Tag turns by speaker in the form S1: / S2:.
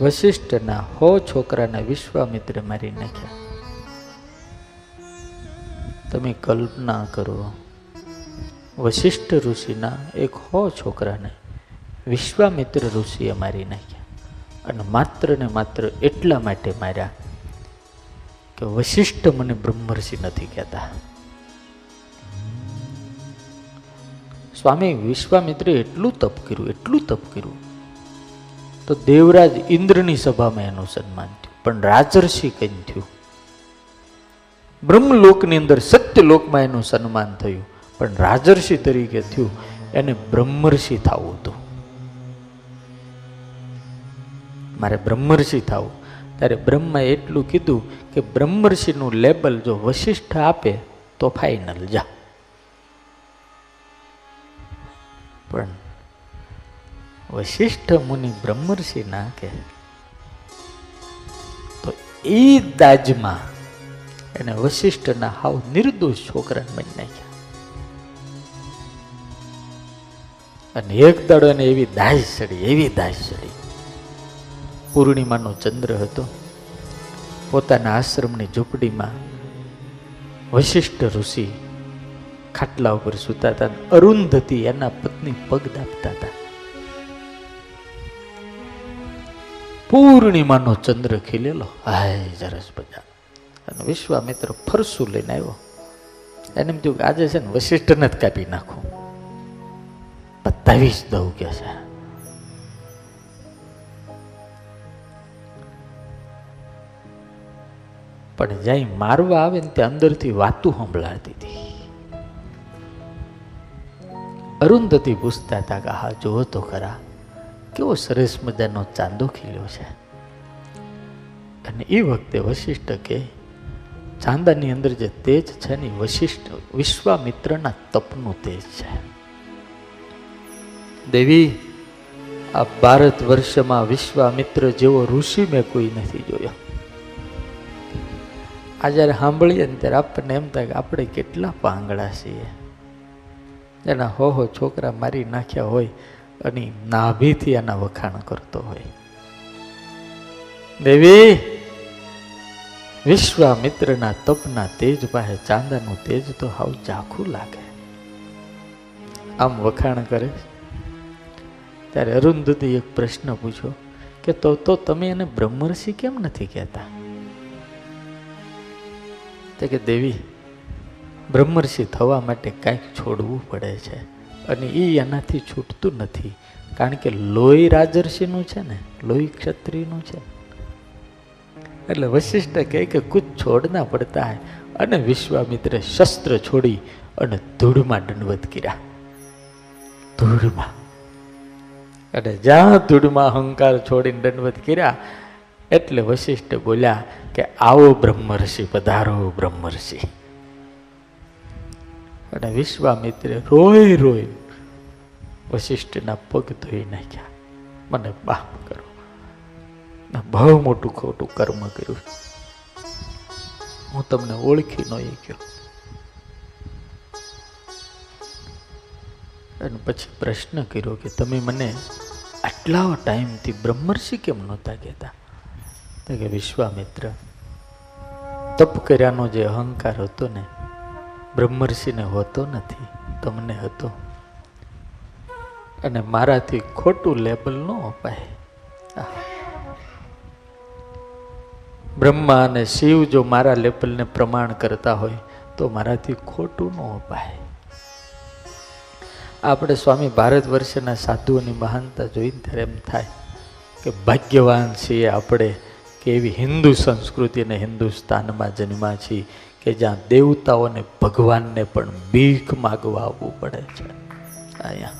S1: વશિષ્ઠના હો છોકરાના વિશ્વામિત્રે મારી નાખ્યા. તમે કલ્પના કરો વશિષ્ઠ ઋષિના એક હો છોકરાને વિશ્વામિત્ર ઋષિએ મારી નાખ્યા અને માત્ર ને માત્ર એટલા માટે માર્યા કે વશિષ્ઠ મને બ્રહ્મર્ષિ નથી કહેતા. સ્વામી વિશ્વામિત્રે એટલું તપ કર્યું, એટલું તપ કર્યું તો દેવરાજ ઇન્દ્રની સભામાં એનું સન્માન થયું. પણ રાજર્ષિ કઈ થયું. બ્રહ્મલોકની અંદર સત્યલોકમાં એનું સન્માન થયું. પણ રાજર્ષિ તરીકે થયું. એને બ્રહ્મર્ષિ થવું હતું. મારે બ્રહ્મર્ષિ થવું. ત્યારે બ્રહ્માએ એટલું કીધું કે બ્રહ્મર્ષિનું લેબલ જો વશિષ્ઠ આપે તો ફાઇનલ જા. પણ વશિષ્ઠ મુનિ બ્રહ્મર્ષિ ના કે તો એ દાજમાં એને વશિષ્ઠના હાવ નિર્દોષ છોકરાને બની નાખ્યા. અને એક દાડો એને એવી દાજ ચડી એવી દાજ ચડી પૂર્ણિમાનો ચંદ્ર હતો. પોતાના આશ્રમની ઝૂંપડીમાં વશિષ્ઠ ઋષિ ખાટલા ઉપર સૂતા હતા અરુંધતી એના પત્ની પગ દાબતા હતા. પૂર્ણિમાનો ચંદ્ર ખીલેલો. હાય જરસ બધા અને વિશ્વામિત્ર ફરસું લઈને આવ્યો. એને એમ થયું કે આજે છે ને વશિષ્ઠને જ કાપી નાખું. બતાવી જ દઉં કે છે. પણ જ્યાં મારવા આવે ને ત્યાં અંદરથી વાતું સંભળાતી હતી. અરુંધતી પૂછતા હતા કે, હા, જુઓ તો ખરા. કેવો સરસ મજાનો ચાંદો ખીલ્યો છે. અને એ વખતે વશિષ્ઠ કે ચાંદાની અંદર જે તેજ છે ને વશિષ્ઠ વિશ્વામિત્રના તપનું તેજ છે. દેવી, આ ભારત વર્ષમાં વિશ્વામિત્ર જેવો ઋષિ મેં કોઈ નથી જોયો. આ જ્યારે સાંભળીએ ને ત્યારે આપણને એમ થાય કે આપણે કેટલા પાંગડા છીએ. એના હો હો છોકરા મારી નાખ્યા હોય અને નાભીથી આના વખાણ કરતો હોય. દેવી, વિશ્વામિત્રના તપના તેજ પાસે ચાંદાનું તેજ તો હાવ ચાખું લાગે. આમ વખાણ કરે. ત્યારે અરુંધતી એક પ્રશ્ન પૂછ્યો કે તો તો તમે એને બ્રહ્મર્ષિ કેમ નથી કહેતા? કે, દેવી, બ્રહ્મર્ષિ થવા માટે કાંઈક છોડવું પડે છે. અને એ એનાથી છૂટતું નથી. કારણ કે લોહી રાજર્ષિનું છે ને, લોહી ક્ષત્રિયનું છે. એટલે વશિષ્ઠ કહે કે કુછ છોડના પડતા હે. અને વિશ્વામિત્રે શસ્ત્ર છોડી અને ધૂળમાં દંડવત કર્યા. ધૂળમાં. અને જ્યાં ધૂળમાં અહંકાર છોડીને દંડવત કર્યા, એટલે વશિષ્ઠ બોલ્યા કે આવો બ્રહ્મર્ષિ, પધારો બ્રહ્મર્ષિ. અને વિશ્વામિત્રે રોય રોય વશિષ્ઠના પગ ધોઈ નાખ્યા. મને માફ કરો. બહુ મોટું ખોટું કર્મ કર્યું. હું તમને ઓળખી ન ગયો. અને પછી પ્રશ્ન કર્યો કે, તમે મને આટલા ટાઈમથી બ્રહ્મર્ષિ કેમ નહોતા કહેતા? કે, વિશ્વામિત્ર, તપ કર્યાનો જે અહંકાર હતો ને બ્રહ્મર્ષિને હોતો નથી, તમને હતો. અને મારાથી ખોટું લેબલ ન અપાય. બ્રહ્મા અને શિવ જો મારા લેબલને પ્રમાણ કરતા હોય, તો મારાથી ખોટું ન અપાય. આપણે સ્વામી ભારત વર્ષના સાધુઓની મહાનતા જોઈને ત્યારે એમ થાય કે ભાગ્યવાન છીએ આપણે, કે એવી હિન્દુ સંસ્કૃતિ અને હિન્દુસ્તાનમાં જન્મા છીએ. કે જ્યાં દેવતાઓને ભગવાનને પણ ભીખ માગવા આવવું પડે છે. અહીંયા